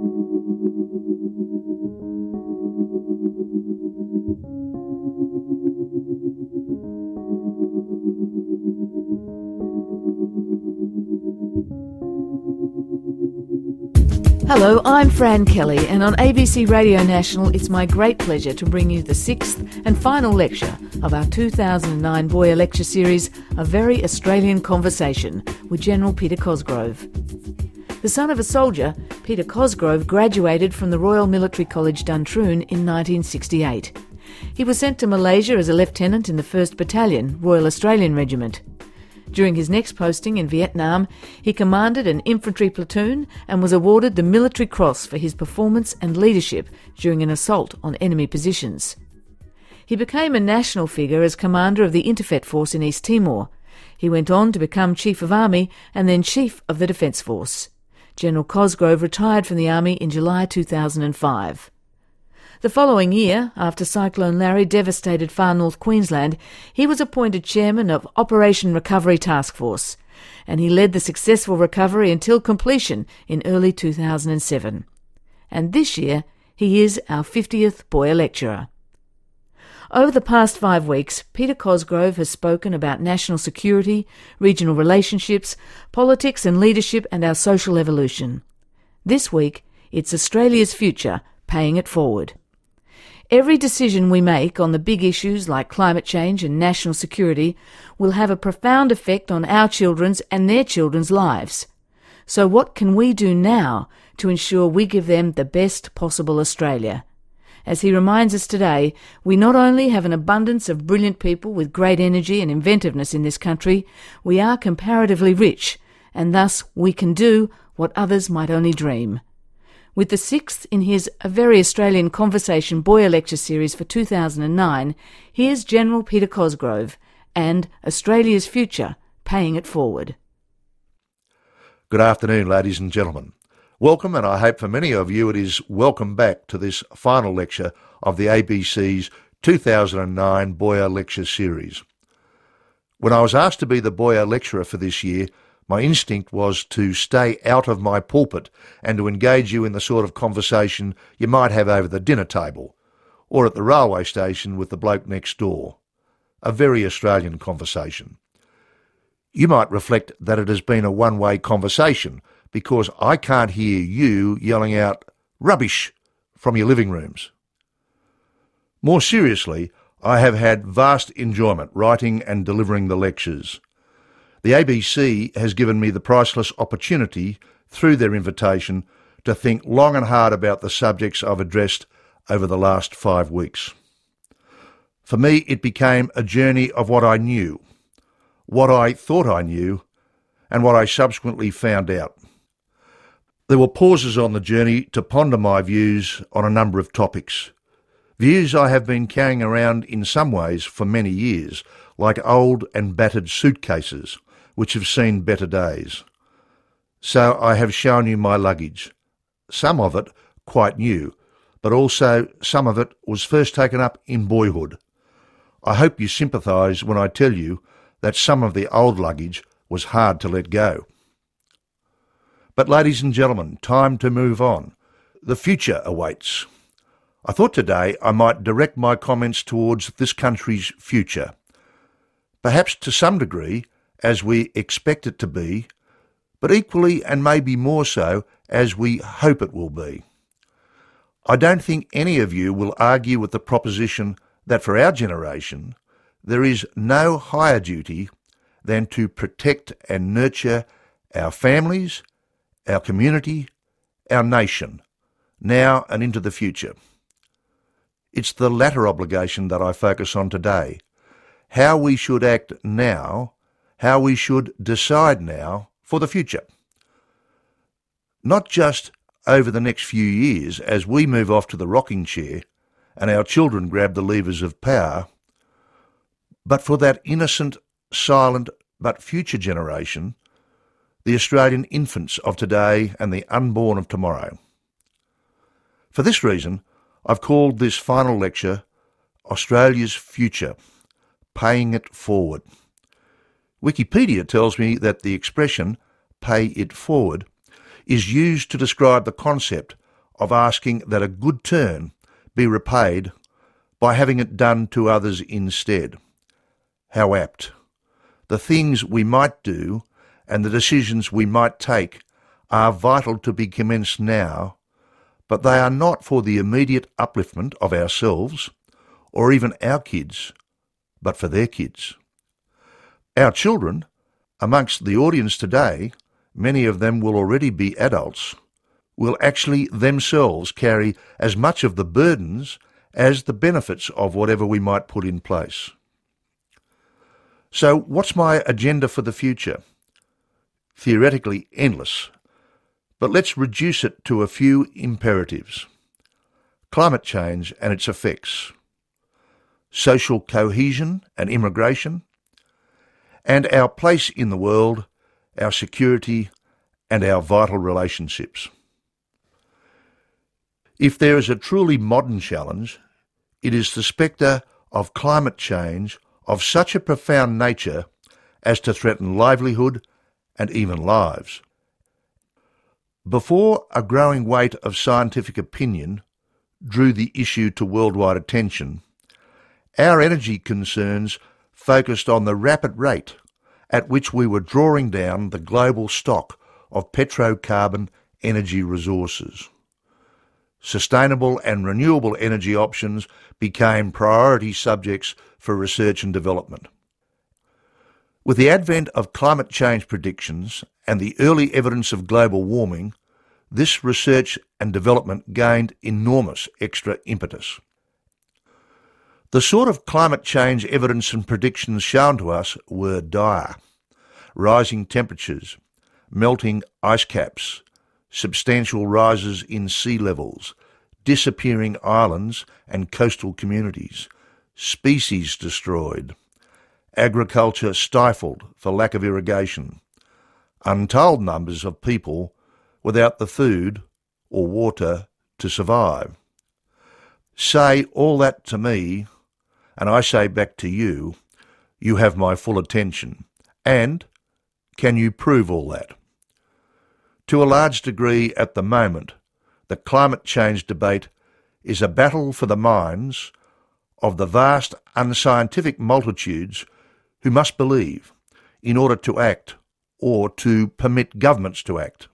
Hello, I'm Fran Kelly, and on ABC Radio National, it's my great pleasure to bring you the sixth and final lecture of our 2009 Boyer Lecture Series, A Very Australian Conversation, with General Peter Cosgrove. The son of a soldier, Peter Cosgrove graduated from the Royal Military College Duntroon in 1968. He was sent to Malaysia as a lieutenant in the 1st Battalion, Royal Australian Regiment. During his next posting in Vietnam, he commanded an infantry platoon and was awarded the Military Cross for his performance and leadership during an assault on enemy positions. He became a national figure as commander of the Interfet Force in East Timor. He went on to become Chief of Army and then Chief of the Defence Force. General Cosgrove retired from the Army in July 2005. The following year, after Cyclone Larry devastated far north Queensland, he was appointed chairman of Operation Recovery Task Force, and he led the successful recovery until completion in early 2007. And this year, he is our 50th Boyer Lecturer. Over the past five weeks, Peter Cosgrove has spoken about national security, regional relationships, politics and leadership, and our social evolution. This week, it's Australia's future, paying it forward. Every decision we make on the big issues like climate change and national security will have a profound effect on our children's and their children's lives. So what can we do now to ensure we give them the best possible Australia? As he reminds us today, we not only have an abundance of brilliant people with great energy and inventiveness in this country, we are comparatively rich, and thus we can do what others might only dream with the sixth in his A Very Australian Conversation Boyer Lecture Series for 2009, here's General Peter Cosgrove and Australia's Future, Paying It Forward. Good afternoon, ladies and gentlemen. Welcome, and I hope for many of you it is welcome back to this final lecture of the ABC's 2009 Boyer Lecture Series. When I was asked to be the Boyer Lecturer for this year, my instinct was to stay out of my pulpit and to engage you in the sort of conversation you might have over the dinner table, or at the railway station with the bloke next door. A very Australian conversation. You might reflect that it has been a one-way conversation because I can't hear you yelling out rubbish from your living rooms. More seriously, I have had vast enjoyment writing and delivering the lectures. The ABC has given me the priceless opportunity, through their invitation, to think long and hard about the subjects I've addressed over the last five weeks. For me, it became a journey of what I knew, what I thought I knew, and what I subsequently found out. There were pauses on the journey to ponder my views on a number of topics. Views I have been carrying around in some ways for many years, like old and battered suitcases, which have seen better days. So I have shown you my luggage, some of it quite new, but also some of it was first taken up in boyhood. I hope you sympathise when I tell you that some of the old luggage was hard to let go. But ladies and gentlemen, time to move on. The future awaits. I thought today I might direct my comments towards this country's future. Perhaps to some degree as we expect it to be, but equally and maybe more so as we hope it will be. I don't think any of you will argue with the proposition that for our generation there is no higher duty than to protect and nurture our families, our community, our nation, now and into the future. It's the latter obligation that I focus on today, how we should act now how we should decide now for the future. Not just over the next few years as we move off to the rocking chair and our children grab the levers of power, but for that innocent, silent, but future generation, the Australian infants of today and the unborn of tomorrow. For this reason, I've called this final lecture Australia's Future, Paying It Forward. Wikipedia tells me that the expression pay it forward is used to describe the concept of asking that a good turn be repaid by having it done to others instead. How apt. The things we might do and the decisions we might take are vital to be commenced now, but they are not for the immediate upliftment of ourselves or even our kids, but for their kids. Our children, amongst the audience today, many of them will already be adults, will actually themselves carry as much of the burdens as the benefits of whatever we might put in place. So, what's my agenda for the future? Theoretically endless, but let's reduce it to a few imperatives. Climate change and its effects, social cohesion and immigration, and our place in the world, our security, and our vital relationships. If there is a truly modern challenge, it is the spectre of climate change of such a profound nature as to threaten livelihood and even lives. Before a growing weight of scientific opinion drew the issue to worldwide attention, our energy concerns focused on the rapid rate at which we were drawing down the global stock of petrocarbon energy resources. Sustainable and renewable energy options became priority subjects for research and development. With the advent of climate change predictions and the early evidence of global warming, this research and development gained enormous extra impetus. The sort of climate change evidence and predictions shown to us were dire. Rising temperatures, melting ice caps, substantial rises in sea levels, disappearing islands and coastal communities, species destroyed, agriculture stifled for lack of irrigation, untold numbers of people without the food or water to survive. Say all that to me, and I say back to you, you have my full attention. And can you prove all that? To a large degree at the moment, the climate change debate is a battle for the minds of the vast unscientific multitudes who must believe in order to act or to permit governments to act.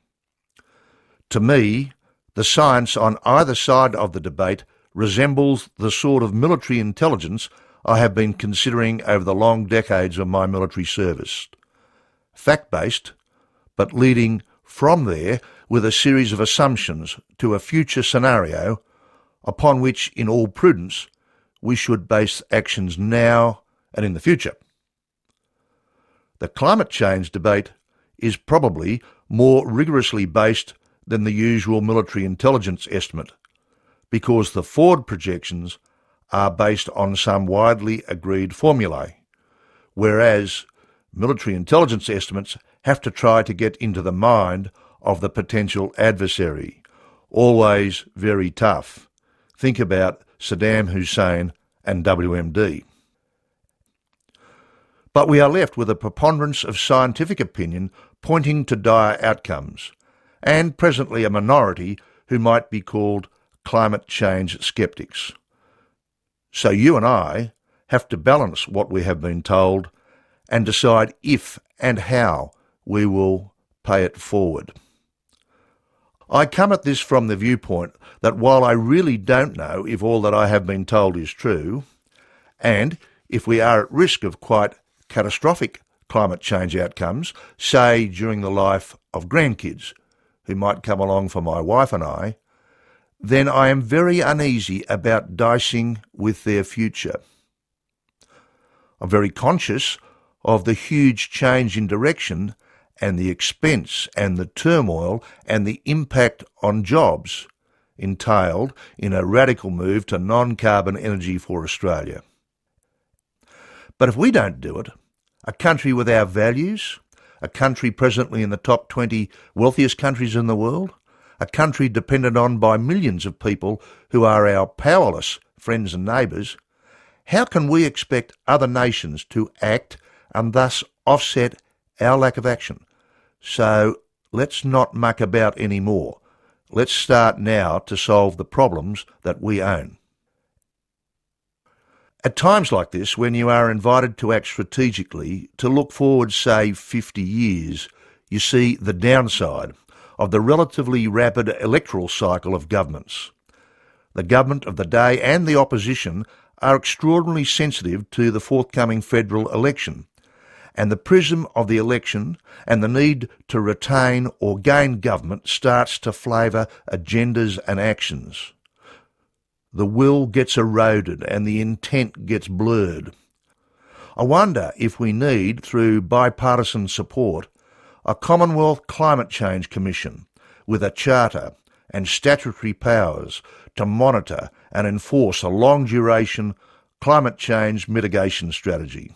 To me, the science on either side of the debate resembles the sort of military intelligence I have been considering over the long decades of my military service. Fact based, but leading from there with a series of assumptions to a future scenario upon which, in all prudence, we should base actions now and in the future. The climate change debate is probably more rigorously based than the usual military intelligence estimate, because the forward projections are based on some widely agreed formulae, whereas military intelligence estimates have to try to get into the mind of the potential adversary. Always very tough. Think about Saddam Hussein and WMD. But we are left with a preponderance of scientific opinion pointing to dire outcomes, and presently a minority who might be called climate change skeptics. So you and I have to balance what we have been told and decide if and how we will pay it forward. I come at this from the viewpoint that while I really don't know if all that I have been told is true, and if we are at risk of quite catastrophic climate change outcomes, say during the life of grandkids who might come along for my wife and I, then I am very uneasy about dicing with their future. I'm very conscious of the huge change in direction and the expense and the turmoil and the impact on jobs entailed in a radical move to non-carbon energy for Australia. But if we don't do it, a country with our values, a country presently in the top 20 wealthiest countries in the world, a country depended on by millions of people who are our powerless friends and neighbours, how can we expect other nations to act and thus offset our lack of action? So let's not muck about any more. Let's start now to solve the problems that we own. At times like this, when you are invited to act strategically, to look forward, say, 50 years, you see the downside of the relatively rapid electoral cycle of governments. The government of the day and the opposition are extraordinarily sensitive to the forthcoming federal election, and the prism of the election and the need to retain or gain government starts to flavour agendas and actions the will gets eroded and the intent gets blurred. I wonder if we need, through bipartisan support, a Commonwealth Climate Change Commission with a charter and statutory powers to monitor and enforce a long duration climate change mitigation strategy.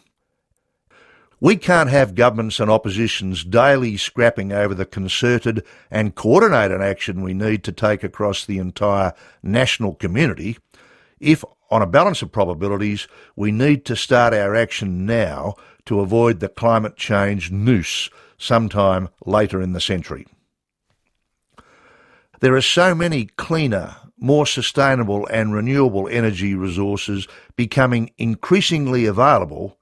We can't have governments and oppositions daily scrapping over the concerted and coordinated action we need to take across the entire national community if, on a balance of probabilities, we need to start our action now to avoid the climate change noose sometime later in the century. There are so many cleaner, more sustainable and renewable energy resources becoming increasingly available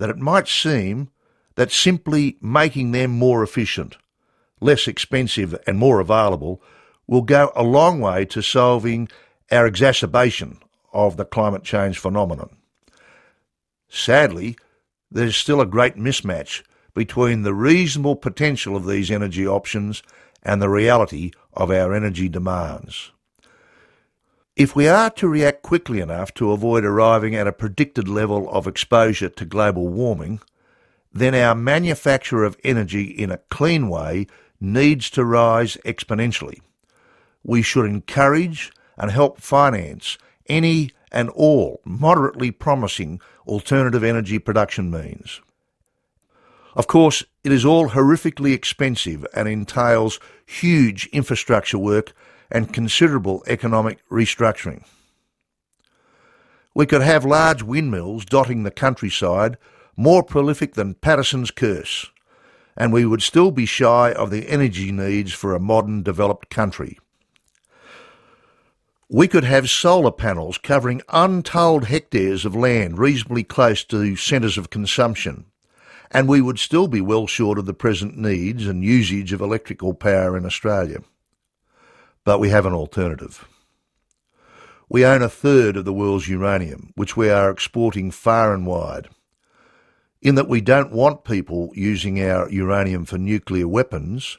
that it might seem that simply making them more efficient, less expensive and more available will go a long way to solving our exacerbation of the climate change phenomenon. Sadly, there's still a great mismatch between the reasonable potential of these energy options and the reality of our energy demands. If we are to react quickly enough to avoid arriving at a predicted level of exposure to global warming, then our manufacture of energy in a clean way needs to rise exponentially. We should encourage and help finance any and all moderately promising alternative energy production means. Of course, it is all horrifically expensive and entails huge infrastructure work and considerable economic restructuring. We could have large windmills dotting the countryside, more prolific than Paterson's curse, and we would still be shy of the energy needs for a modern developed country. We could have solar panels covering untold hectares of land reasonably close to centres of consumption, and we would still be well short of the present needs and usage of electrical power in Australia. But we have an alternative. We own a third of the world's uranium, which we are exporting far and wide. In that we don't want people using our uranium for nuclear weapons,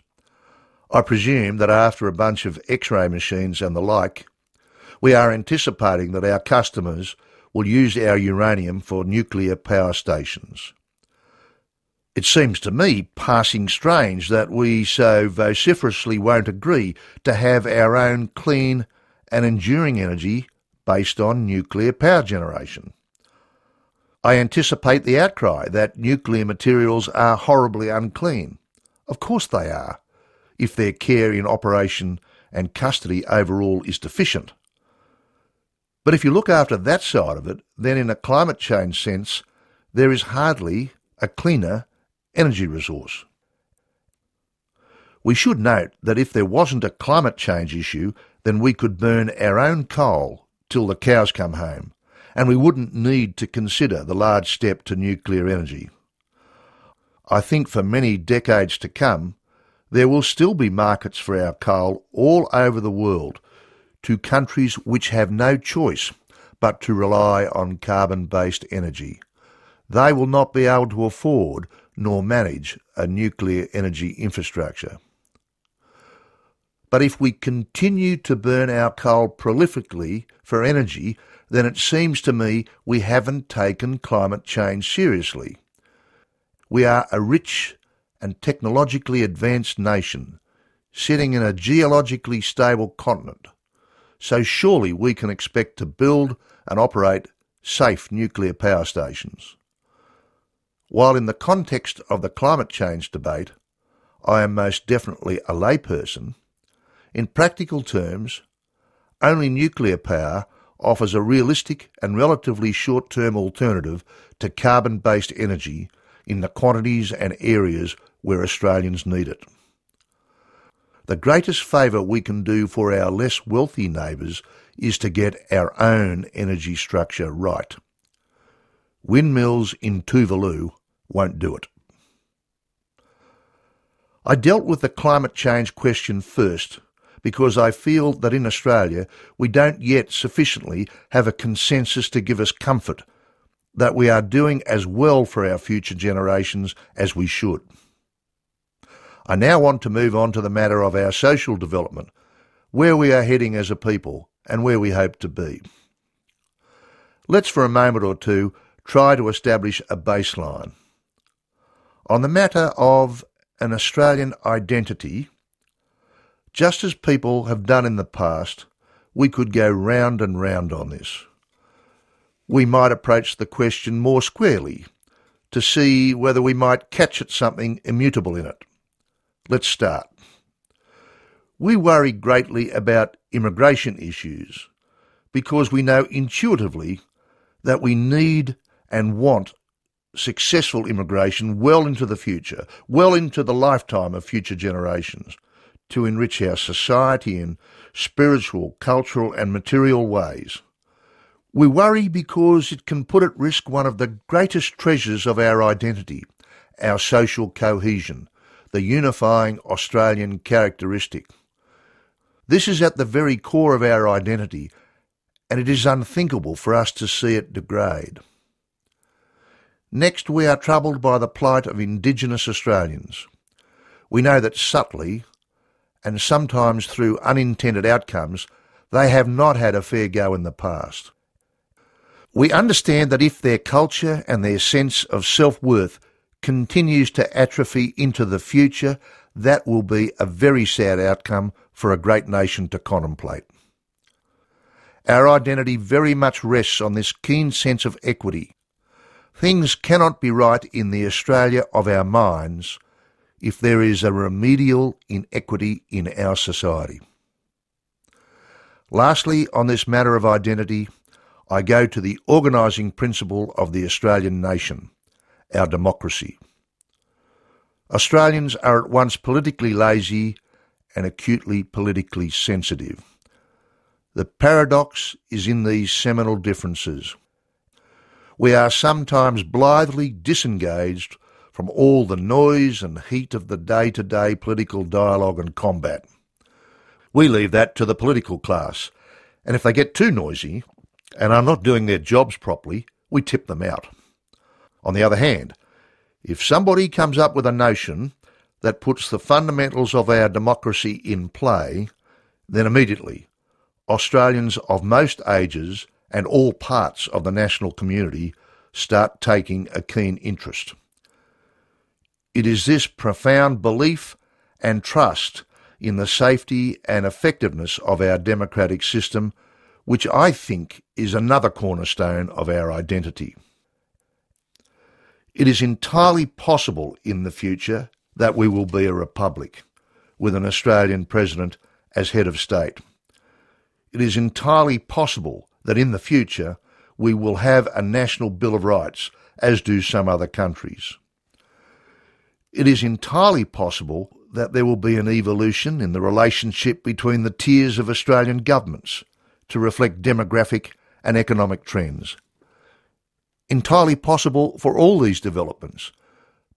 I presume that after a bunch of X-ray machines and the like, we are anticipating that our customers will use our uranium for nuclear power stations. It seems to me passing strange that we so vociferously won't agree to have our own clean and enduring energy based on nuclear power generation. I anticipate the outcry that nuclear materials are horribly unclean. Of course they are, if their care in operation and custody overall is deficient. But if you look after that side of it, then in a climate change sense, there is hardly a cleaner energy resource. We should note that if there wasn't a climate change issue, then we could burn our own coal till the cows come home, and we wouldn't need to consider the large step to nuclear energy. I think for many decades to come, there will still be markets for our coal all over the world to countries which have no choice but to rely on carbon-based energy. They will not be able to afford nor manage a nuclear energy infrastructure. But if we continue to burn our coal prolifically for energy, then it seems to me we haven't taken climate change seriously. We are a rich and technologically advanced nation, sitting in a geologically stable continent, so surely we can expect to build and operate safe nuclear power stations. While in the context of the climate change debate, I am most definitely a layperson, in practical terms, only nuclear power offers a realistic and relatively short-term alternative to carbon-based energy in the quantities and areas where Australians need it. the greatest favour we can do for our less wealthy neighbours is to get our own energy structure right. Windmills in Tuvalu won't do it. I dealt with the climate change question first because I feel that in Australia we don't yet sufficiently have a consensus to give us comfort that we are doing as well for our future generations as we should. I now want to move on to the matter of our social development, where we are heading as a people and where we hope to be. Let's for a moment or two try to establish a baseline. On the matter of an Australian identity, just as people have done in the past, we could go round and round on this. We might approach the question more squarely to see whether we might catch at something immutable in it. Let's start. We worry greatly about immigration issues because we know intuitively that we need and want successful immigration well into the future, well into the lifetime of future generations, to enrich our society in spiritual, cultural, and material ways. We worry because it can put at risk one of the greatest treasures of our identity, our social cohesion, the unifying Australian characteristic. This is at the very core of our identity, and it is unthinkable for us to see it degrade. Next, we are troubled by the plight of Indigenous Australians. We know that subtly, and sometimes through unintended outcomes, they have not had a fair go in the past. We understand that if their culture and their sense of self-worth continues to atrophy into the future, that will be a very sad outcome for a great nation to contemplate. Our identity very much rests on this keen sense of equity, Things cannot be right in the Australia of our minds if there is a remedial inequity in our society. Lastly, on this matter of identity, I go to the organising principle of the Australian nation, our democracy. Australians are at once politically lazy and acutely politically sensitive. The paradox is in these seminal differences we are sometimes blithely disengaged from all the noise and heat of the day-to-day political dialogue and combat. We leave that to the political class, and if they get too noisy and are not doing their jobs properly, we tip them out. On the other hand, if somebody comes up with a notion that puts the fundamentals of our democracy in play, then immediately Australians of most ages and all parts of the national community start taking a keen interest. It is this profound belief and trust in the safety and effectiveness of our democratic system which I think is another cornerstone of our identity. It is entirely possible in the future that we will be a republic, with an Australian president as head of state. It is entirely possible that in the future we will have a national Bill of Rights, as do some other countries. It is entirely possible that there will be an evolution in the relationship between the tiers of Australian governments to reflect demographic and economic trends. Entirely possible for all these developments,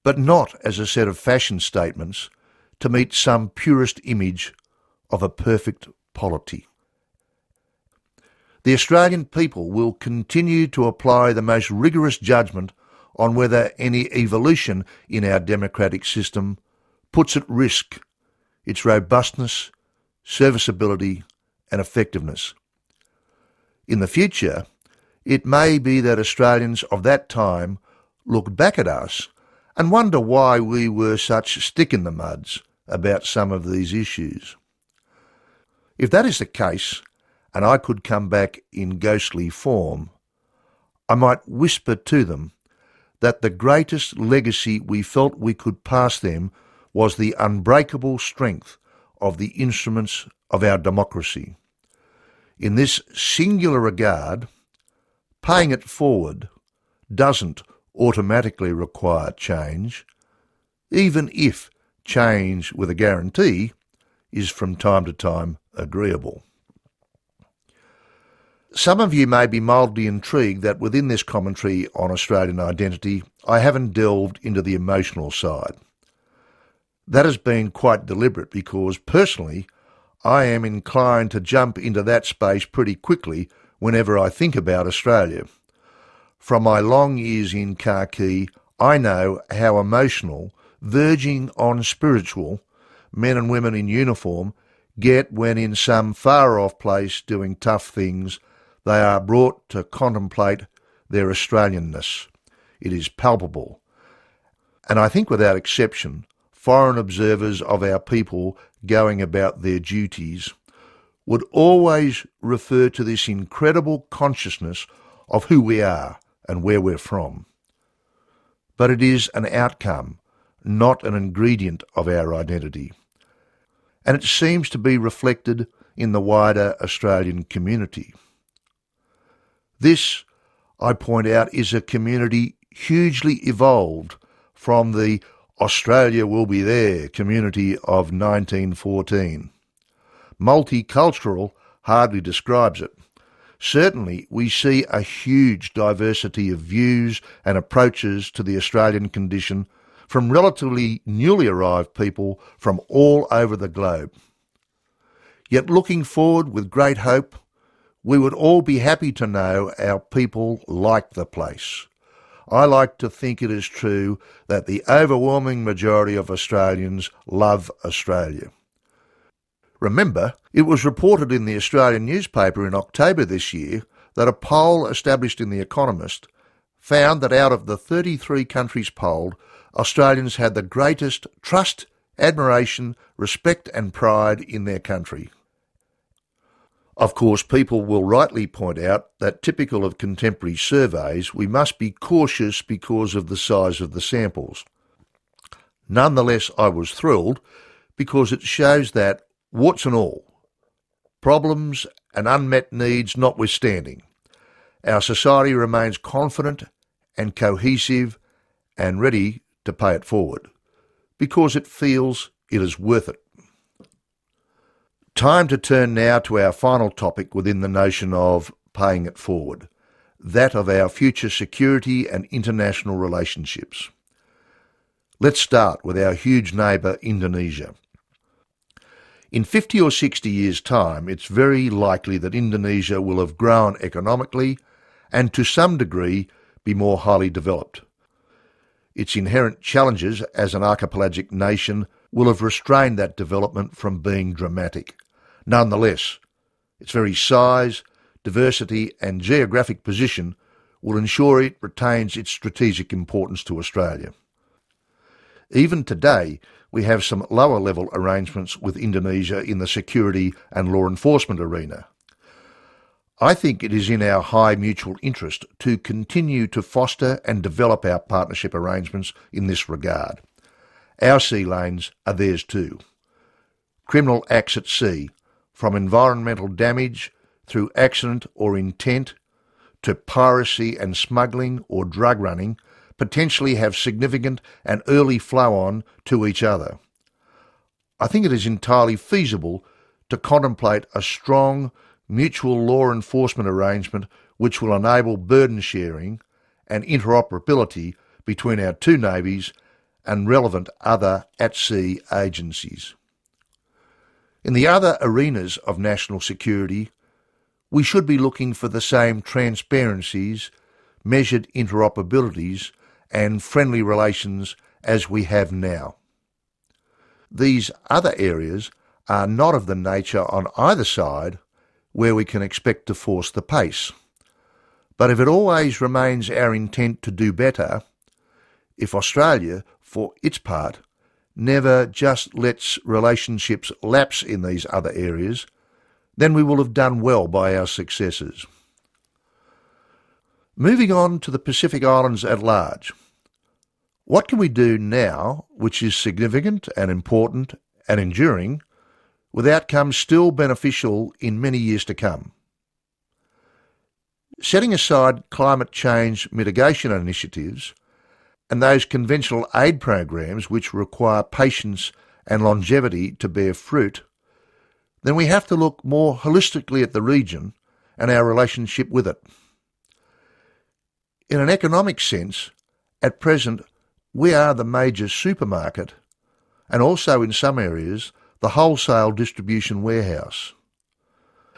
but not as a set of fashion statements to meet some purist image of a perfect polity. The Australian people will continue to apply the most rigorous judgment on whether any evolution in our democratic system puts at risk its robustness, serviceability and effectiveness. In the future, it may be that Australians of that time look back at us and wonder why we were such stick-in-the-muds about some of these issues. If that is the case, and I could come back in ghostly form, I might whisper to them that the greatest legacy we felt we could pass them was the unbreakable strength of the instruments of our democracy. In this singular regard, paying it forward doesn't automatically require change, even if change with a guarantee is from time to time agreeable. Some of you may be mildly intrigued that within this commentary on Australian identity, I haven't delved into the emotional side. That has been quite deliberate because personally, I am inclined to jump into that space pretty quickly whenever I think about Australia. From my long years in khaki, I know how emotional, verging on spiritual, men and women in uniform get when in some far off place doing tough things they are brought to contemplate their Australianness. It is palpable. And I think without exception, foreign observers of our people going about their duties would always refer to this incredible consciousness of who we are and where we're from. But it is an outcome, not an ingredient of our identity. And it seems to be reflected in the wider Australian community. This, I point out, is a community hugely evolved from the Australia will be there community of 1914. Multicultural hardly describes it. Certainly, we see a huge diversity of views and approaches to the Australian condition from relatively newly arrived people from all over the globe. Yet looking forward with great hope we would all be happy to know our people like the place. I like to think it is true that the overwhelming majority of Australians love Australia. Remember, it was reported in the Australian newspaper in October this year that a poll established in The Economist found that out of the 33 countries polled, Australians had the greatest trust, admiration, respect and pride in their country. Of course, people will rightly point out that typical of contemporary surveys, we must be cautious because of the size of the samples. Nonetheless, I was thrilled because it shows that, warts and all, problems and unmet needs notwithstanding, our society remains confident and cohesive and ready to pay it forward because it feels it is worth it. Time to turn now to our final topic within the notion of paying it forward, that of our future security and international relationships. Let's start with our huge neighbour Indonesia. In 50 or 60 years' time, it's very likely that Indonesia will have grown economically and to some degree be more highly developed. Its inherent challenges as an archipelagic nation will have restrained that development from being dramatic. Nonetheless, its very size, diversity and geographic position will ensure it retains its strategic importance to Australia. Even today, we have some lower level arrangements with Indonesia in the security and law enforcement arena. I think it is in our high mutual interest to continue to foster and develop our partnership arrangements in this regard. Our sea lanes are theirs too. Criminal acts at sea from environmental damage through accident or intent to piracy and smuggling or drug running potentially have significant and early flow on to each other. I think it is entirely feasible to contemplate a strong mutual law enforcement arrangement which will enable burden sharing and interoperability between our two navies and relevant other at sea agencies. In the other arenas of national security, we should be looking for the same transparencies, measured interoperabilities, and friendly relations as we have now. These other areas are not of the nature on either side where we can expect to force the pace. But if it always remains our intent to do better, if Australia, for its part, never just lets relationships lapse in these other areas, then we will have done well by our successors. Moving on to the Pacific Islands at large. What can we do now which is significant and important and enduring with outcomes still beneficial in many years to come? Setting aside climate change mitigation initiatives, and those conventional aid programs which require patience and longevity to bear fruit, then we have to look more holistically at the region and our relationship with it. In an economic sense, at present, we are the major supermarket and also in some areas the wholesale distribution warehouse.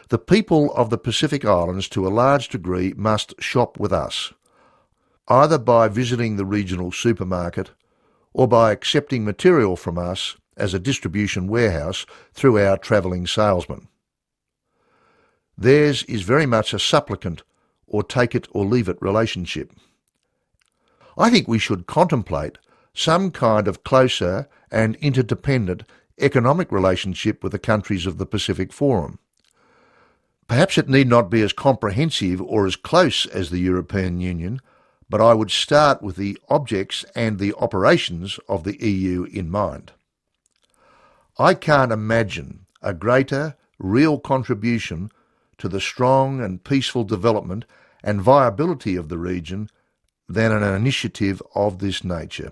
The people of the Pacific Islands to a large degree must shop with us, either by visiting the regional supermarket or by accepting material from us as a distribution warehouse through our travelling salesman. Theirs is very much a supplicant or take it or leave it relationship. I think we should contemplate some kind of closer and interdependent economic relationship with the countries of the Pacific Forum. Perhaps it need not be as comprehensive or as close as the European Union, but I would start with the objects and the operations of the EU in mind. I can't imagine a greater real contribution to the strong and peaceful development and viability of the region than an initiative of this nature.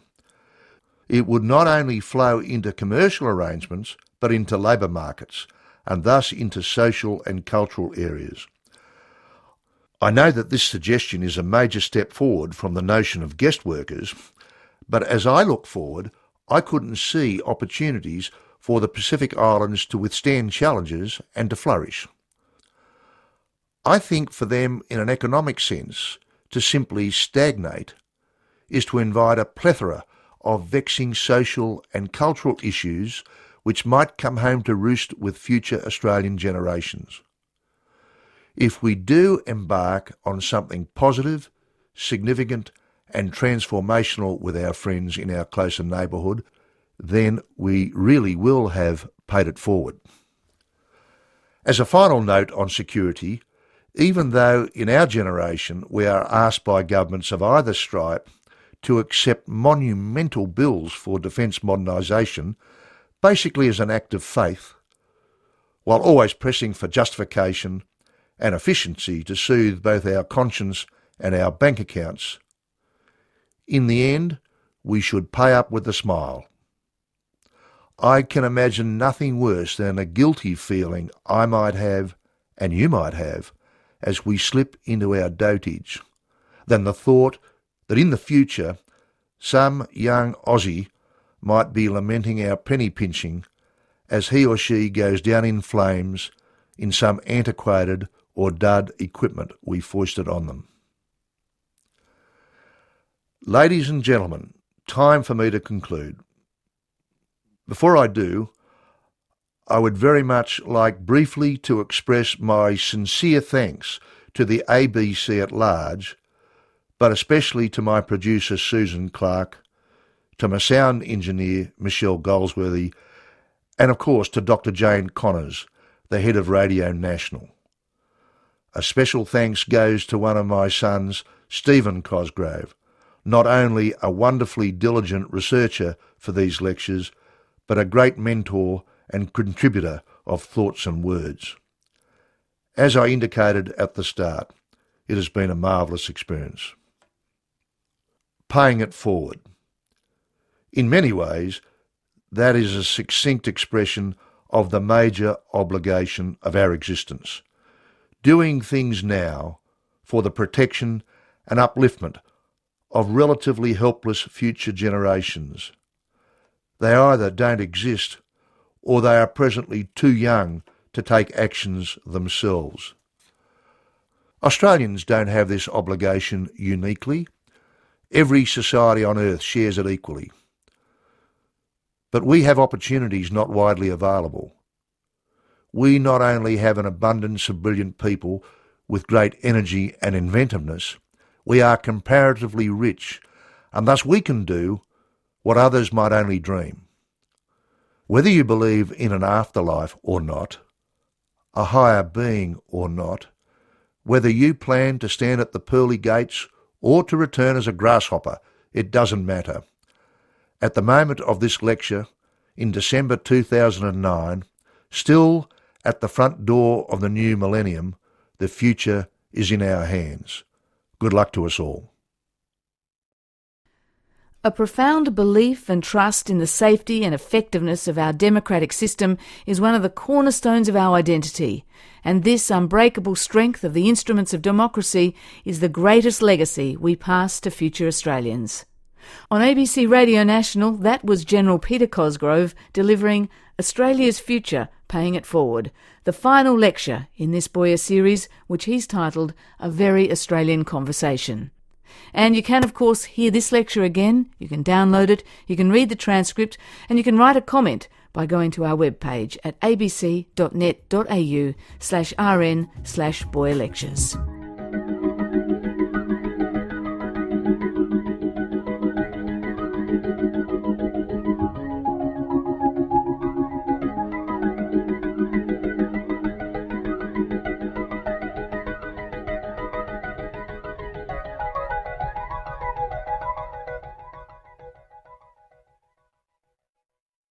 It would not only flow into commercial arrangements, but into labour markets, and thus into social and cultural areas. I know that this suggestion is a major step forward from the notion of guest workers, but as I look forward, I couldn't see opportunities for the Pacific Islands to withstand challenges and to flourish. I think for them, in an economic sense, to simply stagnate is to invite a plethora of vexing social and cultural issues which might come home to roost with future Australian generations. If we do embark on something positive, significant, and transformational with our friends in our closer neighbourhood, then we really will have paid it forward. As a final note on security, even though in our generation we are asked by governments of either stripe to accept monumental bills for defence modernisation basically as an act of faith, while always pressing for justification and efficiency to soothe both our conscience and our bank accounts. In the end, we should pay up with a smile. I can imagine nothing worse than a guilty feeling I might have, and you might have, as we slip into our dotage, than the thought that in the future some young Aussie might be lamenting our penny pinching as he or she goes down in flames in some antiquated or dud equipment we foisted on them. Ladies and gentlemen, time for me to conclude. Before I do, I would very much like briefly to express my sincere thanks to the ABC at large, but especially to my producer Susan Clark, to my sound engineer, Michelle Goldsworthy, and of course to Dr. Jane Connors, the head of Radio National. A special thanks goes to one of my sons, Stephen Cosgrove, not only a wonderfully diligent researcher for these lectures, but a great mentor and contributor of thoughts and words. As I indicated at the start, it has been a marvellous experience. Paying it forward. In many ways, that is a succinct expression of the major obligation of our existence. Doing things now for the protection and upliftment of relatively helpless future generations. They either don't exist or they are presently too young to take actions themselves. Australians don't have this obligation uniquely. Every society on earth shares it equally. But we have opportunities not widely available. We not only have an abundance of brilliant people with great energy and inventiveness, we are comparatively rich, and thus we can do what others might only dream. Whether you believe in an afterlife or not, a higher being or not, whether you plan to stand at the pearly gates or to return as a grasshopper, it doesn't matter. At the moment of this lecture, in December 2009, still at the front door of the new millennium, the future is in our hands. Good luck to us all. A profound belief and trust in the safety and effectiveness of our democratic system is one of the cornerstones of our identity, and this unbreakable strength of the instruments of democracy is the greatest legacy we pass to future Australians. On ABC Radio National, that was General Peter Cosgrove delivering Australia's Future, Paying It Forward, the final lecture in this Boyer series, which he's titled A Very Australian Conversation. And you can, of course, hear this lecture again. You can download it, you can read the transcript, and you can write a comment by going to our webpage at abc.net.au slash rn slash Boyer Lectures.